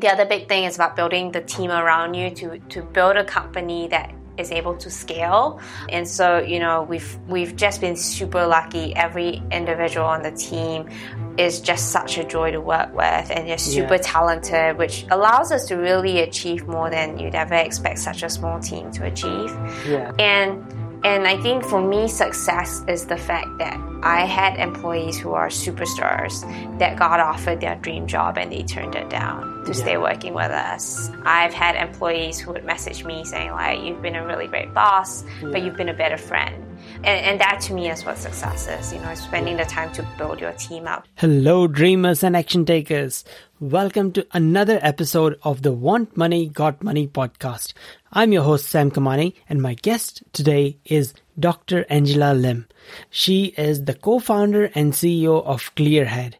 the other big thing is about building the team around you to, to build a company that is able to scale. And so, you know, we've we've just been super lucky. Every individual on the team is just such a joy to work with and they're super yeah. talented, which allows us to really achieve more than you'd ever expect such a small team to achieve. Yeah. And and I think for me, success is the fact that I had employees who are superstars that got offered their dream job and they turned it down to yeah. stay working with us. I've had employees who would message me saying, like, you've been a really great boss, yeah. but you've been a better friend. And, and, that to me is what success is, you know, spending the time to build your team up. Hello, dreamers and action takers. Welcome to another episode of the Want Money, Got Money podcast. I'm your host, Sam Kamani, and my guest today is Dr. Angela Lim. She is the co-founder and CEO of Clearhead.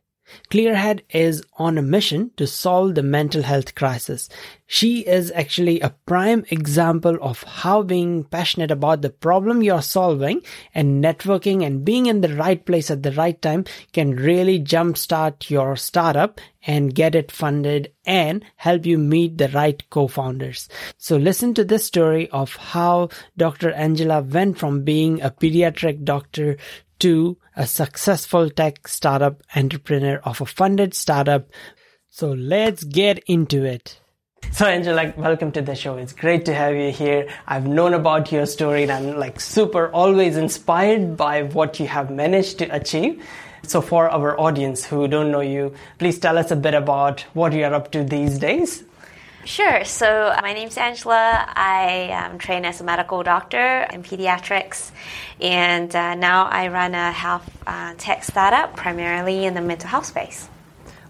Clearhead is on a mission to solve the mental health crisis. She is actually a prime example of how being passionate about the problem you're solving and networking and being in the right place at the right time can really jumpstart your startup and get it funded and help you meet the right co-founders. So listen to this story of how Dr. Angela went from being a pediatric doctor to a successful tech startup entrepreneur of a funded startup. So let's get into it. So Angela, welcome to the show. It's great to have you here. I've known about your story and I'm like super always inspired by what you have managed to achieve. So for our audience who don't know you, please tell us a bit about what you're up to these days. Sure. So my name's Angela. I am trained as a medical doctor in pediatrics, and uh, now I run a health uh, tech startup primarily in the mental health space.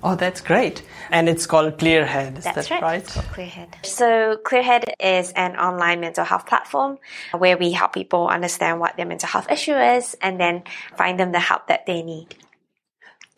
Oh, that's great. And it's called Clearhead, is that's that right? Clearhead. So Clearhead is an online mental health platform where we help people understand what their mental health issue is and then find them the help that they need.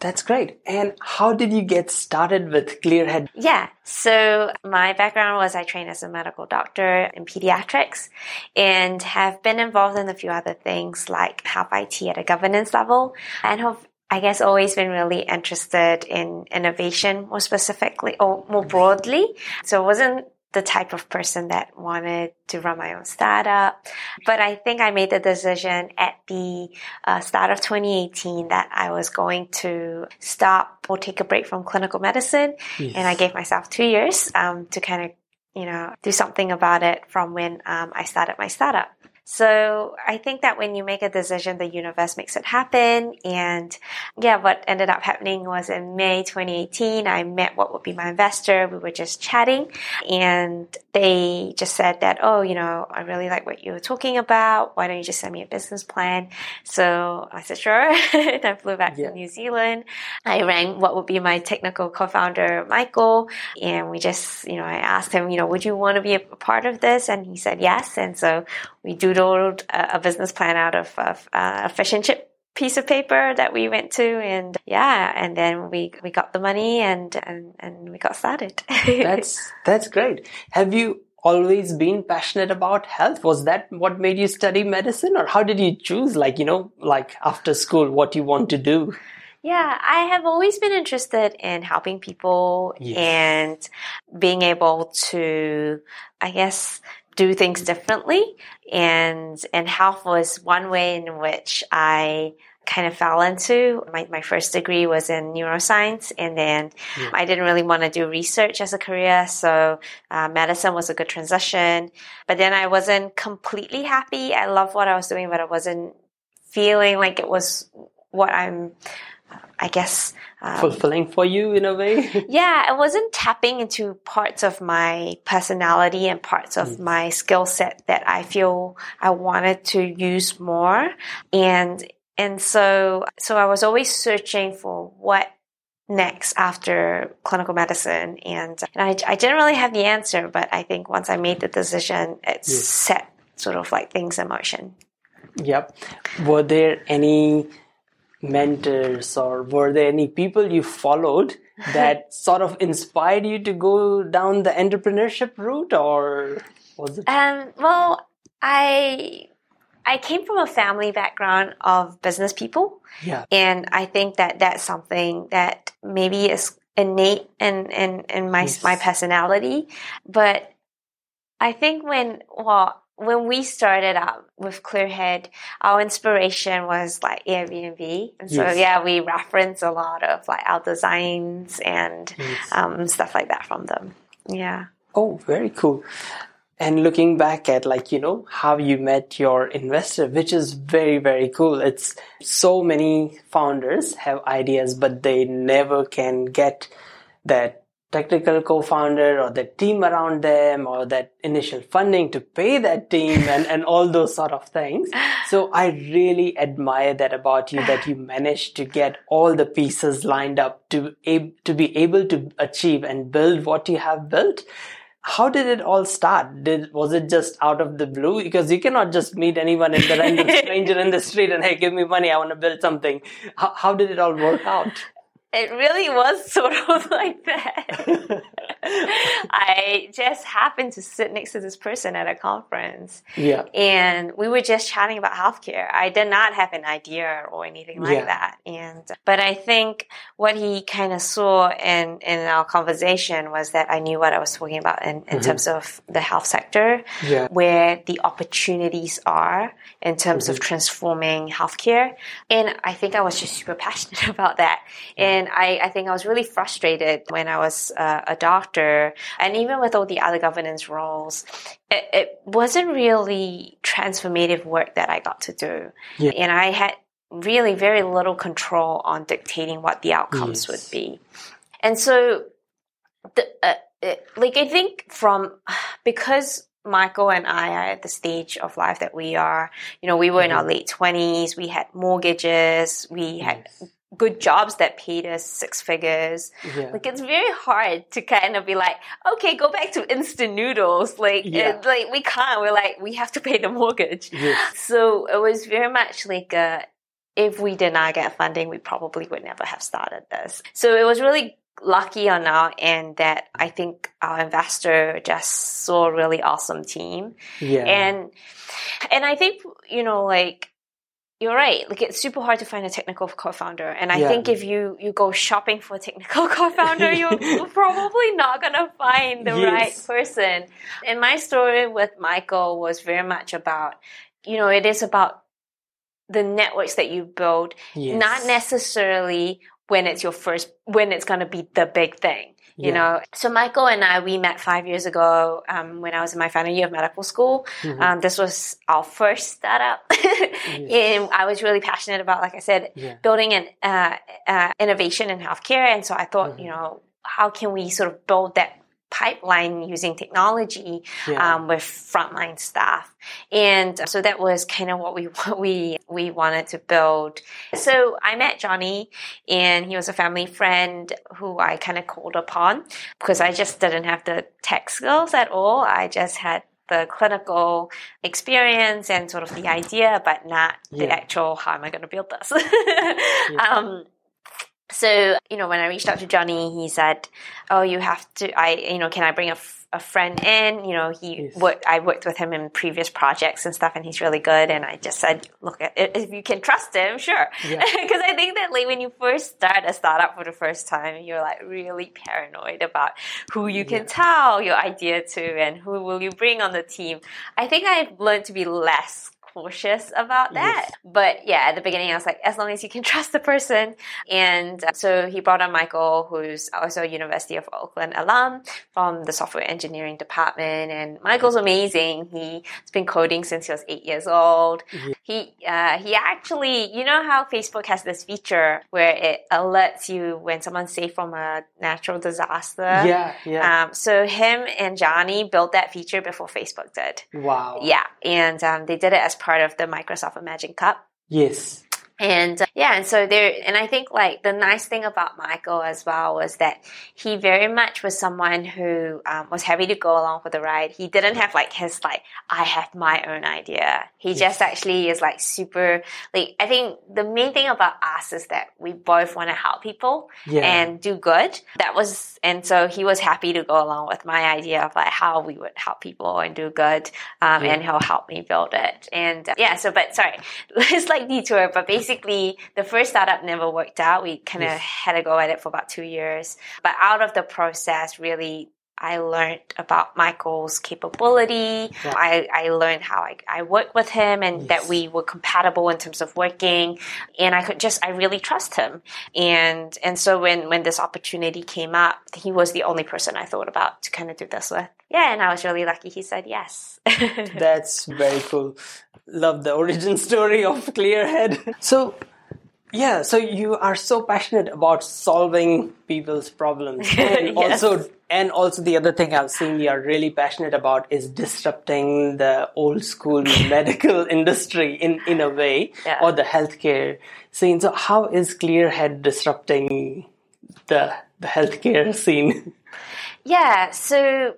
That's great. And how did you get started with Clearhead? Yeah. So my background was I trained as a medical doctor in pediatrics and have been involved in a few other things like health IT at a governance level and have I guess always been really interested in innovation more specifically or more broadly. So it wasn't the type of person that wanted to run my own startup. But I think I made the decision at the uh, start of 2018 that I was going to stop or take a break from clinical medicine. Yes. And I gave myself two years um, to kind of, you know, do something about it from when um, I started my startup. So I think that when you make a decision, the universe makes it happen. And yeah, what ended up happening was in May 2018, I met what would be my investor. We were just chatting and they just said that, oh, you know, I really like what you were talking about. Why don't you just send me a business plan? So I said, sure. and I flew back yeah. to New Zealand. I rang what would be my technical co-founder, Michael. And we just, you know, I asked him, you know, would you want to be a part of this? And he said yes. And so we doodled a, a business plan out of, of uh, a fish and chip piece of paper that we went to and yeah and then we we got the money and and, and we got started. That's that's great. Have you always been passionate about health? Was that what made you study medicine or how did you choose like you know like after school what you want to do? Yeah, I have always been interested in helping people yes. and being able to, I guess, do things differently. And, and health was one way in which I kind of fell into. My, my first degree was in neuroscience, and then yeah. I didn't really want to do research as a career, so uh, medicine was a good transition. But then I wasn't completely happy. I loved what I was doing, but I wasn't feeling like it was what I'm I guess um, fulfilling for you in a way. yeah, I wasn't tapping into parts of my personality and parts of mm. my skill set that I feel I wanted to use more, and and so so I was always searching for what next after clinical medicine and, and I, I didn't really have the answer but i think once i made the decision it yes. set sort of like things in motion yep were there any mentors or were there any people you followed that sort of inspired you to go down the entrepreneurship route or was it um, well i i came from a family background of business people yeah and i think that that's something that maybe is innate in in, in my Yes. my personality. But I think when well when we started out with Clearhead, our inspiration was like Airbnb, and so Yes. yeah, we reference a lot of like our designs and Yes. um, stuff like that from them. Yeah. Oh, very cool. And looking back at like, you know, how you met your investor, which is very, very cool. It's so many founders have ideas, but they never can get that technical co-founder or the team around them or that initial funding to pay that team and, and all those sort of things. So I really admire that about you that you managed to get all the pieces lined up to ab- to be able to achieve and build what you have built. How did it all start? Did was it just out of the blue? Because you cannot just meet anyone in the random stranger in the street and hey, give me money, I want to build something. How, how did it all work out? It really was sort of like that. I just happened to sit next to this person at a conference yeah. and we were just chatting about healthcare. I did not have an idea or anything like Yeah. that. And, but I think what he kind of saw in, in our conversation was that I knew what I was talking about in, in terms of the health sector, Yeah. where the opportunities are in terms Mm-hmm. of transforming healthcare. And I think I was just super passionate about that. And I, I think I was really frustrated when I was uh, a doctor and even with all the other governance roles, it, it wasn't really transformative work that I got to do. Yeah. And I had really very little control on dictating what the outcomes Yes. would be. And so, the, uh, uh, like, I think from, because Michael and I are at the stage of life that we are, you know, we were in our late 20s, we had mortgages, we had good jobs that paid us six figures. Yeah. Like it's very hard to kind of be like, okay, go back to instant noodles. Like, Yeah. it- like we can't. We're like, we have to pay the mortgage. Yes. So it was very much like, uh, if we did not get funding, we probably would never have started this. So it was really lucky on our end that I think our investor just saw a really awesome team. Yeah. And and I think you know like you're right. Like it's super hard to find a technical co-founder, and I Yeah. think if you you go shopping for a technical co-founder, you're, you're probably not gonna find the Yes. right person. And my story with Michael was very much about, you know, it is about the networks that you build, yes. not necessarily when it's your first, when it's gonna be the big thing. You Yeah. know, so Michael and I, we met five years ago um, when I was in my final year of medical school. Mhm. Um, this was our first startup, and I was really passionate about, like I said, Yeah. building an uh, uh, innovation in healthcare. And so I thought, Mm-hmm. you know, how can we sort of build that pipeline using technology Yeah. um, with frontline staff? And so that was kind of what we what we we wanted to build. So I met Johnny, and he was a family friend who I kind of called upon because I just didn't have the tech skills at all. I just had the clinical experience and sort of the idea, but not the actual how am I going to build this. um, so you know, when I reached out to Johnny, he said, "Oh, you have to. I, you know, can I bring a, f- a friend in? You know, he Yes. worked. I worked with him in previous projects and stuff, and he's really good. And I just said, look, if you can trust him, sure. Yeah. Because I think that like when you first start a startup for the first time, you're like really paranoid about who you can tell your idea to and who will you bring on the team. I think I've learned to be less cautious about that. But yeah, at the beginning, I was like, as long as you can trust the person. And uh, so he brought on Michael, who's also a University of Auckland alum from the software engineering department. And Michael's amazing. He's been coding since he was eight years old. He uh, he actually, you know how Facebook has this feature where it alerts you when someone's safe from a natural disaster. Yeah. Yeah. Um, so him and Johnny built that feature before Facebook did. wow. Yeah, and um, they did it as part of the Microsoft Imagine Cup. Yes. And yeah, and so there, and I think like the nice thing about Michael as well was that he very much was someone who um, was happy to go along for the ride. He didn't have like his like, I have my own idea. He just actually is like super, like, I think the main thing about us is that we both want to help people Yeah. and do good. That was, and so he was happy to go along with my idea of like how we would help people and do good. Um, Yeah. and he'll help me build it. And uh, yeah, so, but sorry, it's like detour, but basically the first startup never worked out. We kind of yes. had to go at it for about two years. But out of the process, really I learned about Michael's capability. Yeah. I, I learned how I, I worked with him and yes. that we were compatible in terms of working. And I could just, I really trust him. And, and so when, when this opportunity came up, he was the only person I thought about to kind of do this with. Yeah. And I was really lucky he said yes. That's very cool. Love the origin story of Clearhead. So yeah, so you are so passionate about solving people's problems and yes. also and also the other thing I've seen you are really passionate about is disrupting the old school medical industry in, in a way yeah. or the healthcare scene. So how is Clearhead disrupting the the healthcare scene? Yeah, so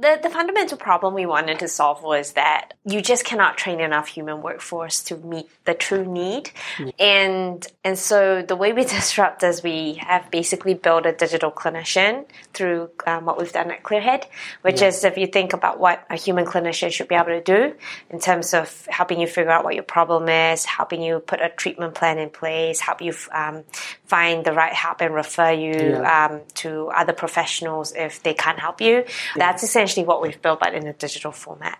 the, the fundamental problem we wanted to solve was that you just cannot train enough human workforce to meet the true need. Mm. And and so the way we disrupt is we have basically built a digital clinician through um, what we've done at Clearhead, which yeah. is if you think about what a human clinician should be able to do in terms of helping you figure out what your problem is, helping you put a treatment plan in place, help you um, find the right help and refer you yeah. um, to other professionals if they can't help you. Yeah. That's essentially essentially what we've built, but in a digital format.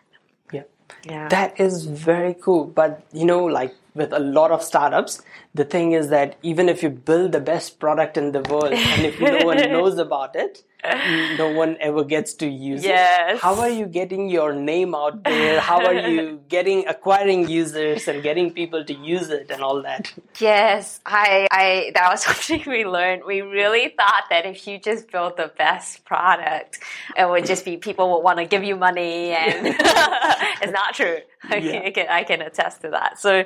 Yeah. Yeah. That is very cool. But, you know, like with a lot of startups, the thing is that even if you build the best product in the world and if no one knows about it, no one ever gets to use yes. it. How are you getting your name out there? How are you getting acquiring users and getting people to use it and all that? Yes, I, I that was something we learned. We really thought that if you just build the best product, it would just be people would want to give you money, and it's not true. Yeah. I, can, I can attest to that. So,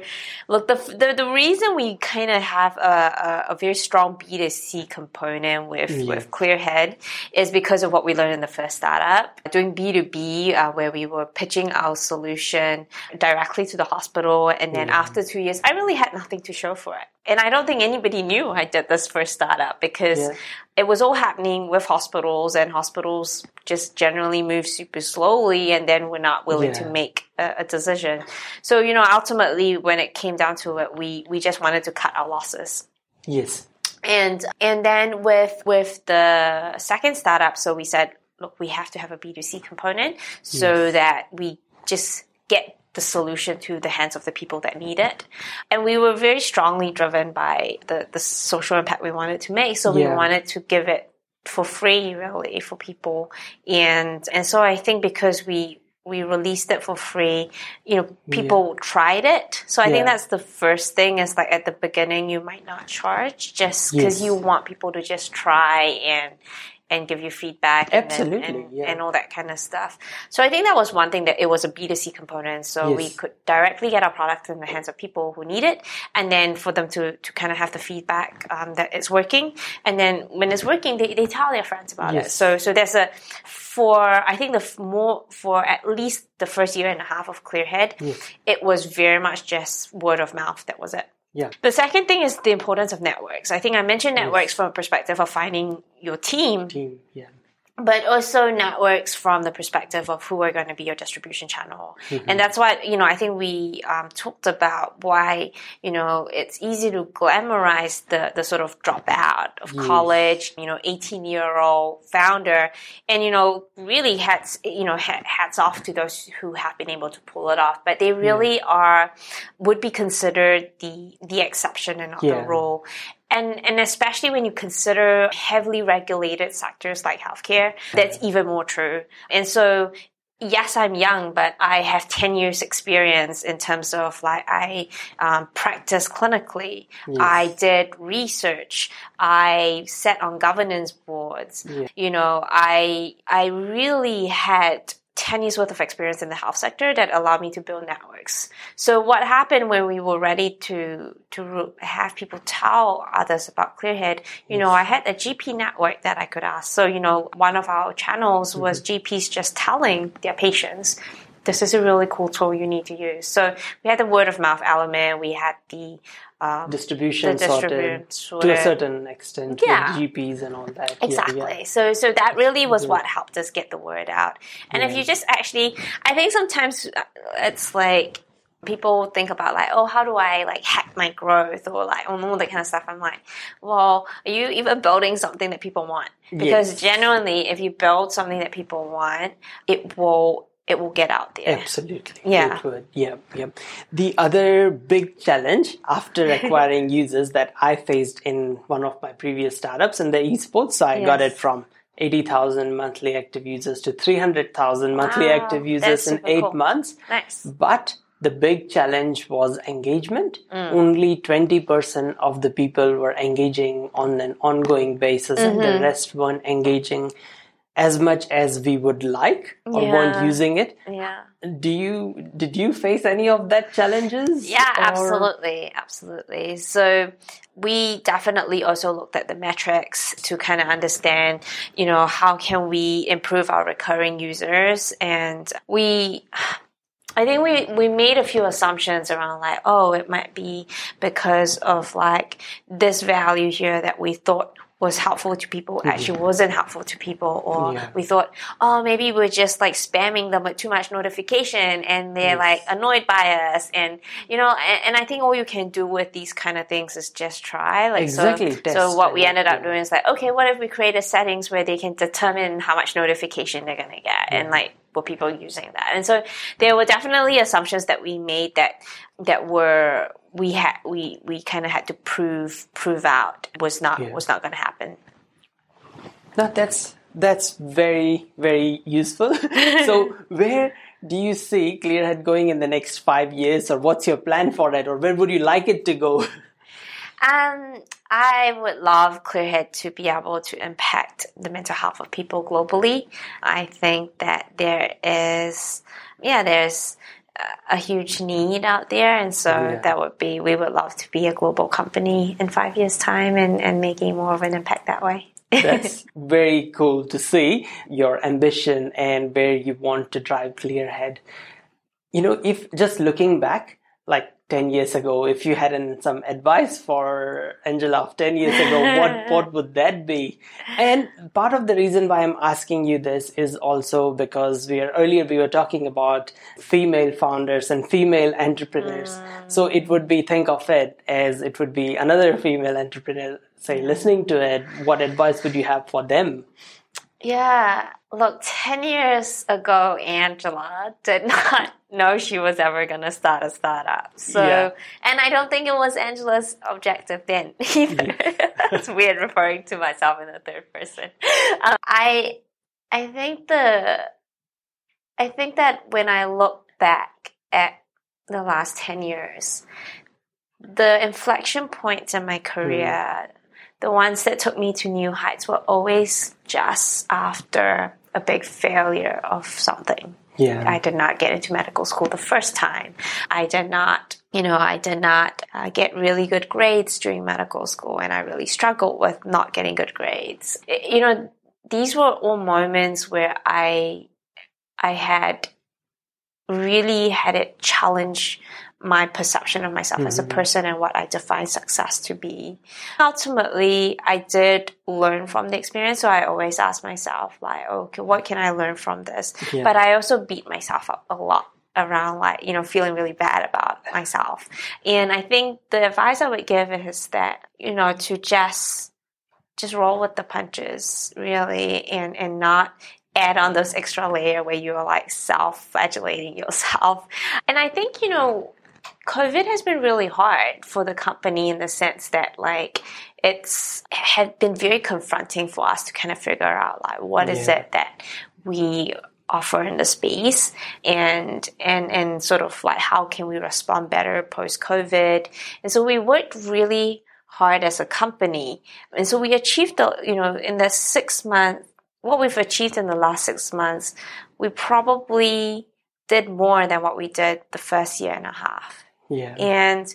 look, the the, the reason we kind of have a, a, a, very strong B two C component with yeah. with Clearhead is because of what we learned in the first startup. Doing B2B, uh, where we were pitching our solution directly to the hospital. And then after two years, I really had nothing to show for it. And I don't think anybody knew I did this first startup because yeah. it was all happening with hospitals and hospitals just generally move super slowly and then we're not willing yeah. to make a, a, decision. So, you know, ultimately when it came down to it, we, we just wanted to cut our losses. Yes and and then with with the second startup so we said look we have to have a b2c component so yes. that we just get the solution to the hands of the people that need it and we were very strongly driven by the the social impact we wanted to make so yeah. we wanted to give it for free really for people and and so i think because we we released it for free. You know, people yeah. tried it. So I yeah. think that's the first thing is like at the beginning you might not charge just because yes. you want people to just try and and give you feedback Absolutely, and, and, yeah. and, all that kind of stuff. So I think that was one thing that it was a B2C component. So yes. we could directly get our product in the hands of people who need it and then for them to, to kind of have the feedback um, that it's working. And then when it's working, they, they tell their friends about yes. it. So, so there's a, for, I think the more, for at least the first year and a half of Clearhead, yes. it was very much just word of mouth. That was it. Yeah. The second thing is the importance of networks. I think I mentioned networks yes. from a perspective of finding your team. Team, yeah but also networks from the perspective of who are going to be your distribution channel. Mm-hmm. And that's why, you know, I think we um, talked about why, you know, it's easy to glamorize the, the sort of dropout of yes. college, you know, 18 year old founder. And, you know, really hats, you know, hats off to those who have been able to pull it off. But they really yeah. are, would be considered the, the exception and not yeah. the rule. And, and especially when you consider heavily regulated sectors like healthcare, that's even more true. And so yes, I'm young, but I have 10 years experience in terms of like I um, practice clinically. Yes. I did research. I sat on governance boards. Yeah. You know, I, I really had 10 years worth of experience in the health sector that allowed me to build networks. So what happened when we were ready to, to have people tell others about Clearhead, you yes. know, I had a GP network that I could ask. So, you know, one of our channels mm-hmm. was GPs just telling their patients, this is a really cool tool you need to use. So we had the word of mouth element. We had the um, distribution the sorted, sorted, to a certain extent yeah. GPs and all that. Exactly. Yeah, yeah. So so that really was what helped us get the word out. And if you just actually, I think sometimes uh, it's like people think about like, oh, how do I like hack my growth or like all that kind of stuff. I'm like, well, are you even building something that people want? Because Yes. genuinely, if you build something that people want, it will it will get out there. Absolutely. Yeah. It would. Yep. Yep. The other big challenge after acquiring users that I faced in one of my previous startups in the esports, so I got it from 80,000 monthly active users to 300,000 monthly Wow, active users in eight cool. months. Nice. But the big challenge was engagement. Mm. Only 20% of the people were engaging on an ongoing basis, and Mm-hmm. the rest weren't engaging as much as we would like or weren't using it. Yeah. Do you did you face any of that challenges? Yeah, or- absolutely, absolutely. So we definitely also looked at the metrics to kind of understand, you know, how can we improve our recurring users and we I think we, we made a few assumptions around like, oh, it might be because of like this value here that we thought was helpful to people. Mm-hmm. Actually wasn't helpful to people or Yeah. we thought oh maybe we're just like spamming them with too much notification and they're like annoyed by us. And you know and, and i think all you can do with these kind of things is just try like Exactly, so, test so what we ended up doing is like okay what if we create created settings where they can determine how much notification they're going to get? And like were people using that and so there were definitely assumptions that we made that that were we had we we kind of had to prove prove out was not Yeah. was not going to happen No, that's that's very very useful. so where do you see Clearhead going in the next five years, or what's your plan for it, or where would you like it to go? Um, I would love Clearhead to be able to impact the mental health of people globally. I think that there is, yeah, there's a- huge need out there, and so Yeah. that would be we would love to be a global company in five years' time and, and making more of an impact that way. That's very cool to see your ambition and where you want to drive Clearhead. You know, if just looking back, like 10 years ago, if you had an, some advice for Angela of 10 years ago, what, what would that be? And part of the reason why I'm asking you this is also because we are earlier we were talking about female founders and female entrepreneurs. Hmm. So it would be think of it as it would be another female entrepreneur say listening to it, what advice would you have for them? Yeah, look, 10 years ago, Angela did not know she was ever going to start a startup. So, Yeah. and I don't think it was Angela's objective then either. That's weird referring to myself in the third person. Um, I, I think the, I think that when I look back at the last 10 years, the inflection points in my career, the ones that took me to new heights were always just after a big failure of something. Yeah. I did not get into medical school the first time. I did not, you know, I did not uh, get really good grades during medical school, and I really struggled with not getting good grades. I- You know, these were all moments where I, I had really had it challenge my perception of myself as a mm-hmm. person and what I define success to be. Ultimately, I did learn from the experience, so I always ask myself, like, okay, what can I learn from this? Yeah. But I also beat myself up a lot around like, you know, feeling really bad about myself. And I think the advice I would give is that, you know, to just just roll with the punches really and and not add on those extra layer where you're like self-flagellating yourself and i think you know covid has been really hard for the company in the sense that like it's had been very confronting for us to kind of figure out like what is Yeah. it that we offer in the space and and and sort of like how can we respond better post covid and so we worked really hard as a company and so we achieved the you know in the six months what we've achieved in the last six months we probably did more than what we did the first year and a half Yeah. and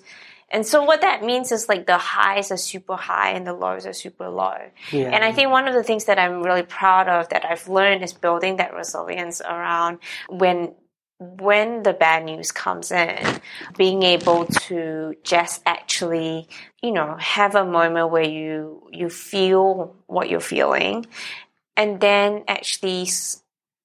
and so what that means is like the highs are super high and the lows are super low Yeah. and I think one of the things that I'm really proud of that I've learned is building that resilience around when when the bad news comes in, being able to just actually, you know, have a moment where you you feel what you're feeling, and then actually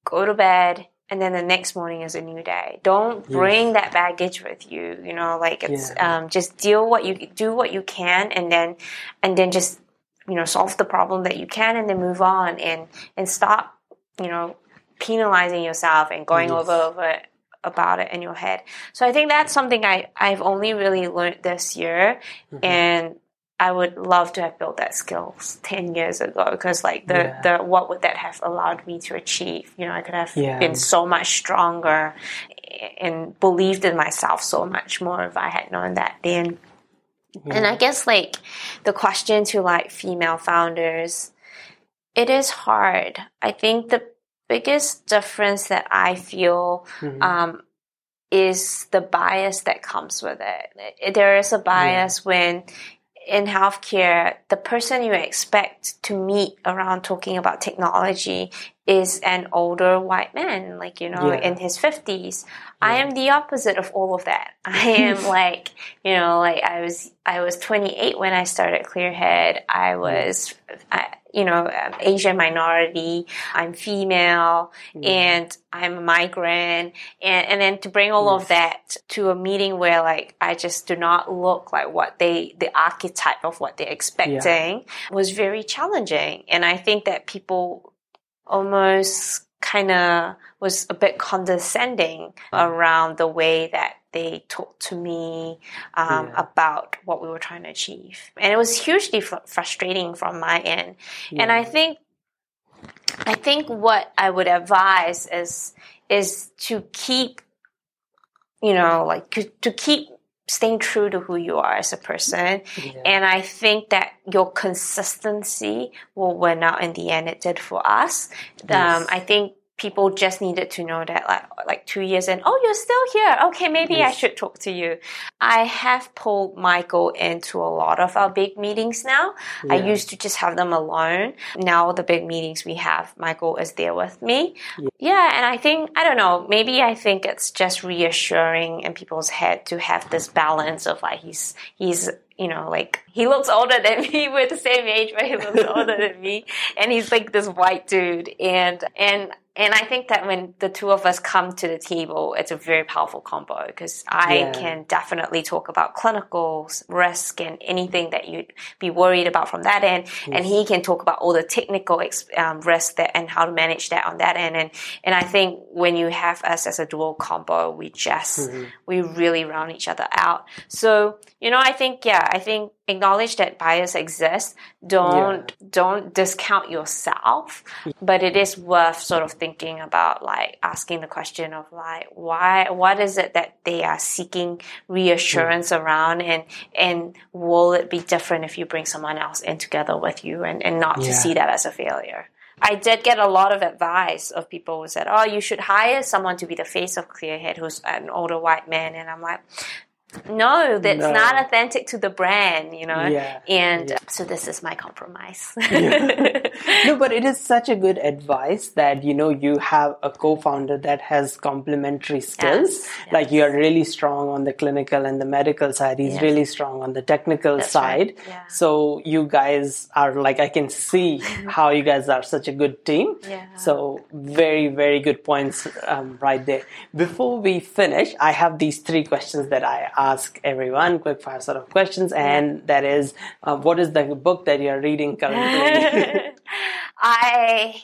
go to bed and then the next morning is a new day. Don't bring yes. that baggage with you. You know, like it's yeah. um, just deal what you do what you can, and then and then just you know solve the problem that you can, and then move on and and stop you know penalizing yourself and going yes. over over about it in your head. So I think that's something I I've only really learned this year, mm-hmm. and I would love to have built that skills 10 years ago because like the, yeah. the what would that have allowed me to achieve you know I could have yeah. been so much stronger and believed in myself so much more if I had known that then yeah. and I guess like the question to like female founders it is hard I think the biggest difference that I feel mm-hmm. um, is the bias that comes with it. There is a bias yeah. when in healthcare, the person you expect to meet around talking about technology is an older white man, like, you know, yeah. in his 50s. Yeah. I am the opposite of all of that. I am like, you know, like I was, I was 28 when I started Clearhead. I was, I, you know, Asian minority, I'm female, mm. and I'm a migrant, and, and then to bring all yes. of that to a meeting where like I just do not look like what they, the archetype of what they're expecting yeah. was very challenging. And I think that people almost kind of was a bit condescending around the way that they talked to me um, yeah. about what we were trying to achieve. And it was hugely fr- frustrating from my end. Yeah. And I think, I think what I would advise is, is to keep, you know, like to keep staying true to who you are as a person. Yeah. And I think that your consistency will win out in the end. It did for us. Yes. Um, I think people just needed to know that like like two years in, oh, you're still here. Okay, maybe yes. I should talk to you. I have pulled Michael into a lot of our big meetings now. Yeah. I used to just have them alone. Now the big meetings we have, Michael is there with me. Yeah. yeah, and I think I don't know, maybe I think it's just reassuring in people's head to have this balance of like he's he's you know, like he looks older than me. We're the same age, but he looks older than me, and he's like this white dude. And and and I think that when the two of us come to the table, it's a very powerful combo because I yeah. can definitely talk about clinicals, risk and anything that you'd be worried about from that end, and he can talk about all the technical um, risk that and how to manage that on that end. And and I think when you have us as a dual combo, we just mm-hmm. we really round each other out. So you know, I think yeah, I think acknowledge that bias exists don't yeah. don't discount yourself but it is worth sort of thinking about like asking the question of like why what is it that they are seeking reassurance mm. around and and will it be different if you bring someone else in together with you and, and not yeah. to see that as a failure I did get a lot of advice of people who said, "Oh, you should hire someone to be the face of Clearhead, who's an older white man." And I'm like, no, that's no. not authentic to the brand, you know? Yeah. And yeah. so this is my compromise. yeah. No, but it is such a good advice that, you know, you have a co-founder that has complementary skills. Yes. Like you're really strong on the clinical and the medical side. He's yes. really strong on the technical that's side. Right. So you guys are like, I can see how you guys are such a good team. Yeah. So very, very good points um, right there. Before we finish, I have these three questions that I ask everyone quick fire sort of questions, and that is, uh, what is the book that you're reading currently? I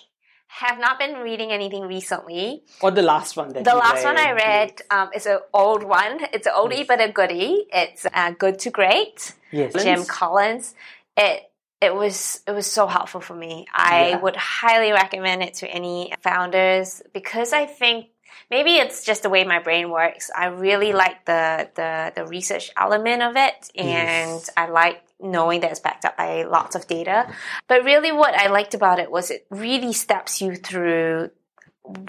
have not been reading anything recently. Or the last one that the last read, one I read um, is an old one. It's an oldie yes. but a goodie. It's uh, Good to Great. Yes. Jim Collins. It it was it was so helpful for me. I yeah. would highly recommend it to any founders because I think maybe it's just the way my brain works. I really like the the, the research element of it, and yes. I like knowing that it's backed up by lots of data. But really, what I liked about it was it really steps you through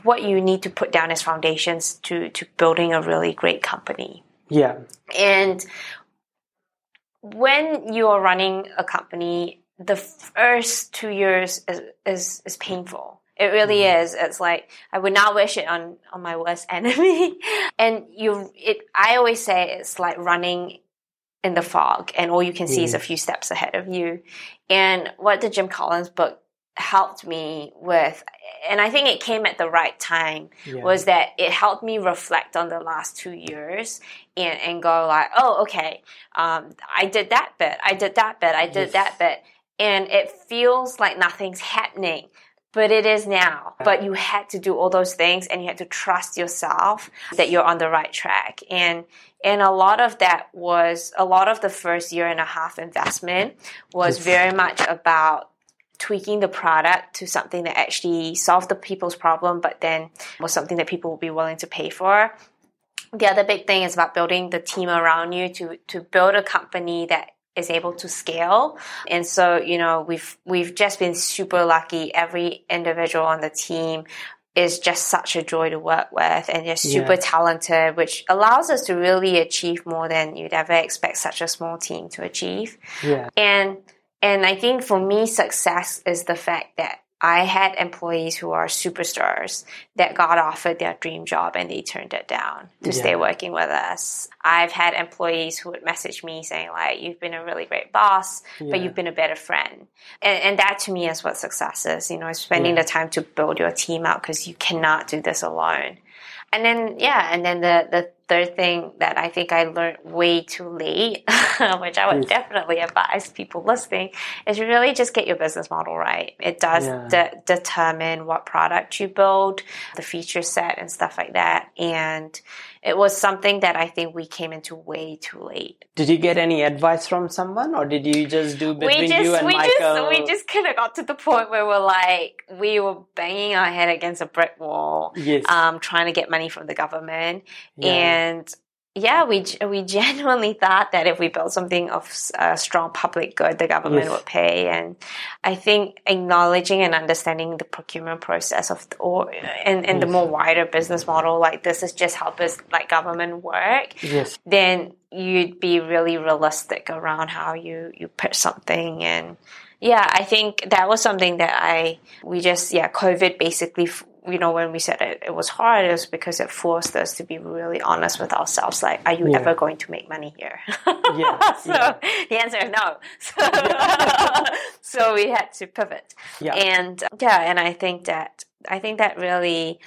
what you need to put down as foundations to to building a really great company. Yeah, and when you're running a company, the first two years is, is, is painful it really mm-hmm. is. It's like I would not wish it on on my worst enemy. and you, it. I always say it's like running in the fog, and all you can see mm. is a mm-hmm. few steps ahead of you. And what the Jim Collins book helped me with and I think it came at the right time Yeah. was that it helped me reflect on the last two years and, and go like, oh, okay, um, I did that bit, I did that bit, I did Yes. that bit. And it feels like nothing's happening, but it is now. But you had to do all those things and you had to trust yourself that you're on the right track. And and a lot of that was a lot of the first year and a half investment was very much about tweaking the product to something that actually solved the people's problem, but then was something that people would be willing to pay for. The other big thing is about building the team around you to to build a company that is able to scale. And so, you know, we've we've just been super lucky. Every individual on the team is just such a joy to work with and they're super Yeah. talented, which allows us to really achieve more than you'd ever expect such a small team to achieve. Yeah. And and I think for me, success is the fact that I had employees who are superstars that got offered their dream job and they turned it down to Yeah. stay working with us. I've had employees who would message me saying like, "You've been a really great boss, Yeah. but you've been a better friend," and, and that to me is what success is. You know, spending Yeah. the time to build your team out because you cannot do this alone. And then yeah, and then the the third thing that I think I learned way too late, which I would Yes. definitely advise people listening, is really just get your business model right. It does Yeah. de- determine what product you build, the feature set, and stuff like that. And it was something that I think we came into way too late. Did you get any advice from someone, or did you just do between we just you and we Michael? just we just kind of got to the point where we're like we were banging our head against a brick wall yes. um, trying to get money from the government. Yeah. And yeah, we we genuinely thought that if we built something of a strong public good, the government Yes. would pay. And I think acknowledging and understanding the procurement process of the, or and, and the more wider business model, like this is just how biz, like government work. yes. Then you'd be really realistic around how you you pitch something and. Yeah, I think that was something that I we just yeah COVID basically f- you know when we said it, it was hard it was because it forced us to be really honest with ourselves like are you Yeah. ever going to make money here Yeah, so yeah. the answer is no so, so we had to pivot Yeah. and yeah and I think that I think that really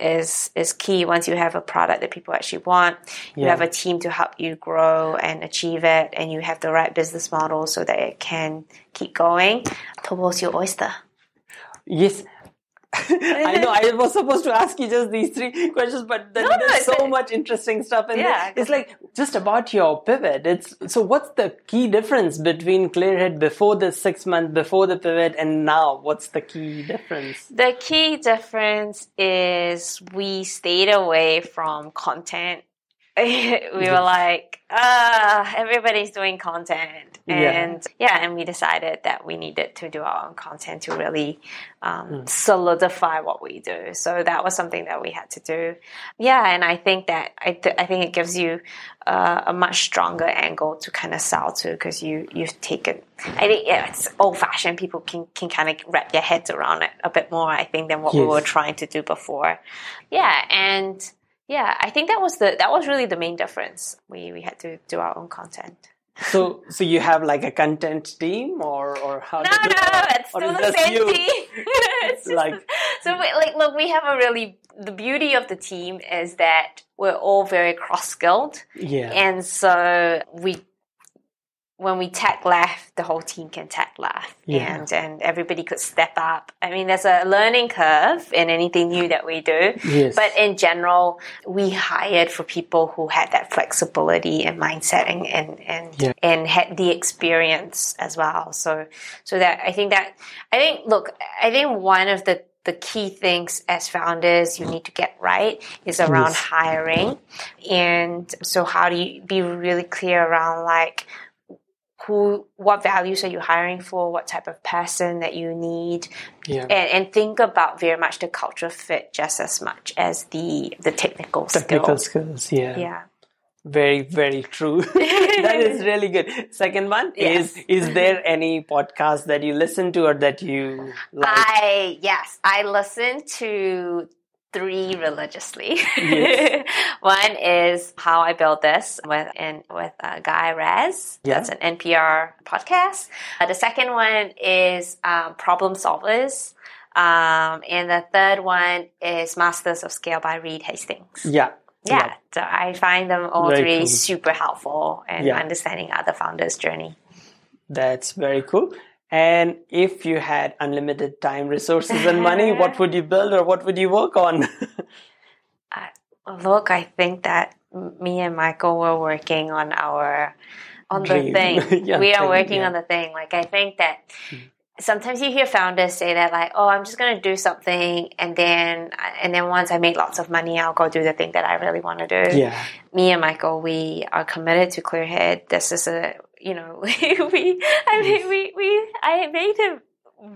is is key once you have a product that people actually want you Yeah. have a team to help you grow and achieve it and you have the right business model so that it can keep going towards your oyster Yes. I know I was supposed to ask you just these three questions, but No, no, there's so much interesting stuff. And Yeah. it's like just about your pivot. It's so what's the key difference between Clearhead before the six month, before the pivot, and now? What's the key difference? The key difference is we stayed away from content. we were like, ah, everybody's doing content. And yeah. and we decided that we needed to do our own content to really um, Hmm. solidify what we do. So that was something that we had to do. Yeah, and I think that I, th- I think it gives you uh, a much stronger angle to kind of sell to because you you've taken. I think yeah, it's old fashioned. People can can kind of wrap their heads around it a bit more. I think than what we were trying to do before. Yeah, and yeah, I think that was the that was really the main difference. We we had to do our own content. So, so you have like a content team, or or how? No, no, it's still the same you? team. it's just Like- so, we, like, look, we have a really the beauty of the team is that we're all very cross skilled, Yeah. and so we when we tech left, the whole team can tech left, Yeah. and and everybody could step up. I mean, there's a learning curve in anything new that we do, Yes. but in general, we hired for people who had that flexibility and mindset and and and, Yeah. and had the experience as well. So so that I think that I think look, I think one of the the key things as founders you need to get right is around Yes. hiring. And so how do you be really clear around like who what values are you hiring for, what type of person that you need, yeah. and, and think about very much the culture fit just as much as the the technical, skills. Technical skills. skills. Yeah. Yeah. Very, very true. that is really good. Second one Yes. is is there any podcast that you listen to or that you like? I yes, I listen to three religiously. Yes. One is how I built this with in, with uh, Guy Raz. Yeah. That's an NPR podcast. Uh, the second one is um, Problem Solvers. Um, and the third one is Masters of Scale by Reed Hastings. Yeah. Yeah, so I find them all Very three cool. super helpful in Yeah. understanding other founders' journey. That's very cool. And if you had unlimited time, resources, and money, what would you build or what would you work on? Look, I think that me and Michael were working on our on Dream. the thing. Yeah, we are thing, working yeah. On the thing. Like I think that mm-hmm. sometimes you hear founders say that like, "Oh, I'm just going to do something and then and then once I make lots of money, I'll go do the thing that I really want to do." yeah. Me and Michael, we are committed to Clearhead. This is a, you know, we I mean we we I made him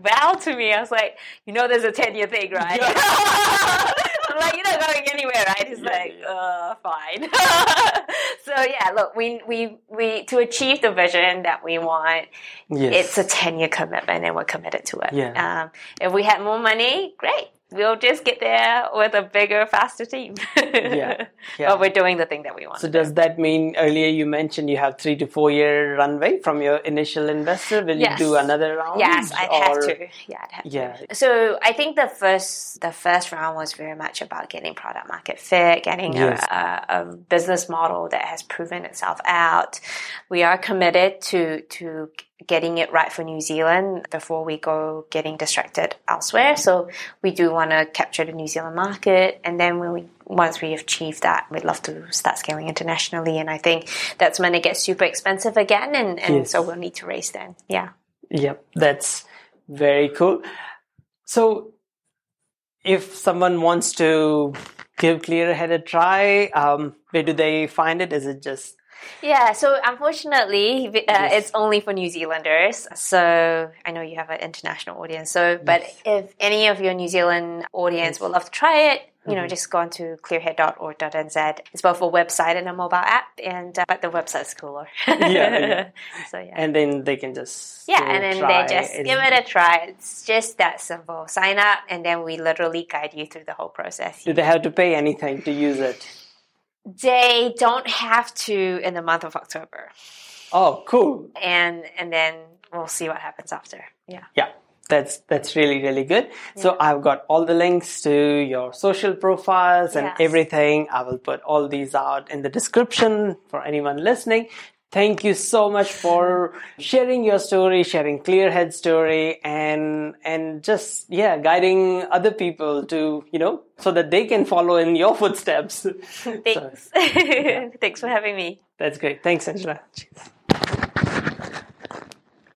vow to me. I was like, "You know there's a 10-year thing, right?" I'm like, you're not going anywhere, right? He's Yeah, like, yeah. uh, fine. so yeah, look, we we we to achieve the vision that we want, Yes. it's a ten year commitment, and we're committed to it. Yeah. Um, if we had more money, great. We'll just get there with a bigger, faster team. Yeah, yeah. But we're doing the thing that we want. So does that mean earlier you mentioned you have three to four year runway from your initial investor? Will Yes. you do another round? Yes, I'd have to. Yeah, I'd have Yeah. to. So I think the first the first round was very much about getting product market fit, getting Yes. a, a, a business model that has proven itself out. We are committed to to getting it right for New Zealand before we go getting distracted elsewhere. So we do want to capture the New Zealand market, and then when we once we achieve that, we'd love to start scaling internationally. And I think that's when it gets super expensive again, and, and Yes. so we'll need to raise then. Yeah. Yep, that's very cool. So, if someone wants to give Clearhead a try, um, where do they find it? Is it just Yeah, so unfortunately, uh, Yes. it's only for New Zealanders. So I know you have an international audience. So, but if any of your New Zealand audience would love to try it, you know, just go on to clearhead.org.nz. It's both a website and a mobile app, and uh, but the website's cooler. yeah. so yeah. and then they can just yeah, and then they just give it a try. It's just that simple. Sign up, and then we literally guide you through the whole process. Do they have to pay anything to use it? They don't have to in the month of October. Oh, cool. and and then we'll see what happens after. Yeah. Yeah, that's that's really really good. So I've got all the links to your social profiles and Yes. everything. I will put all these out in the description for anyone listening. Thank you so much for sharing your story, sharing Clearhead story, and and just yeah, guiding other people to you know so that they can follow in your footsteps. So, Thanks. Thanks for having me. that's great. Thanks, Angela. Cheers.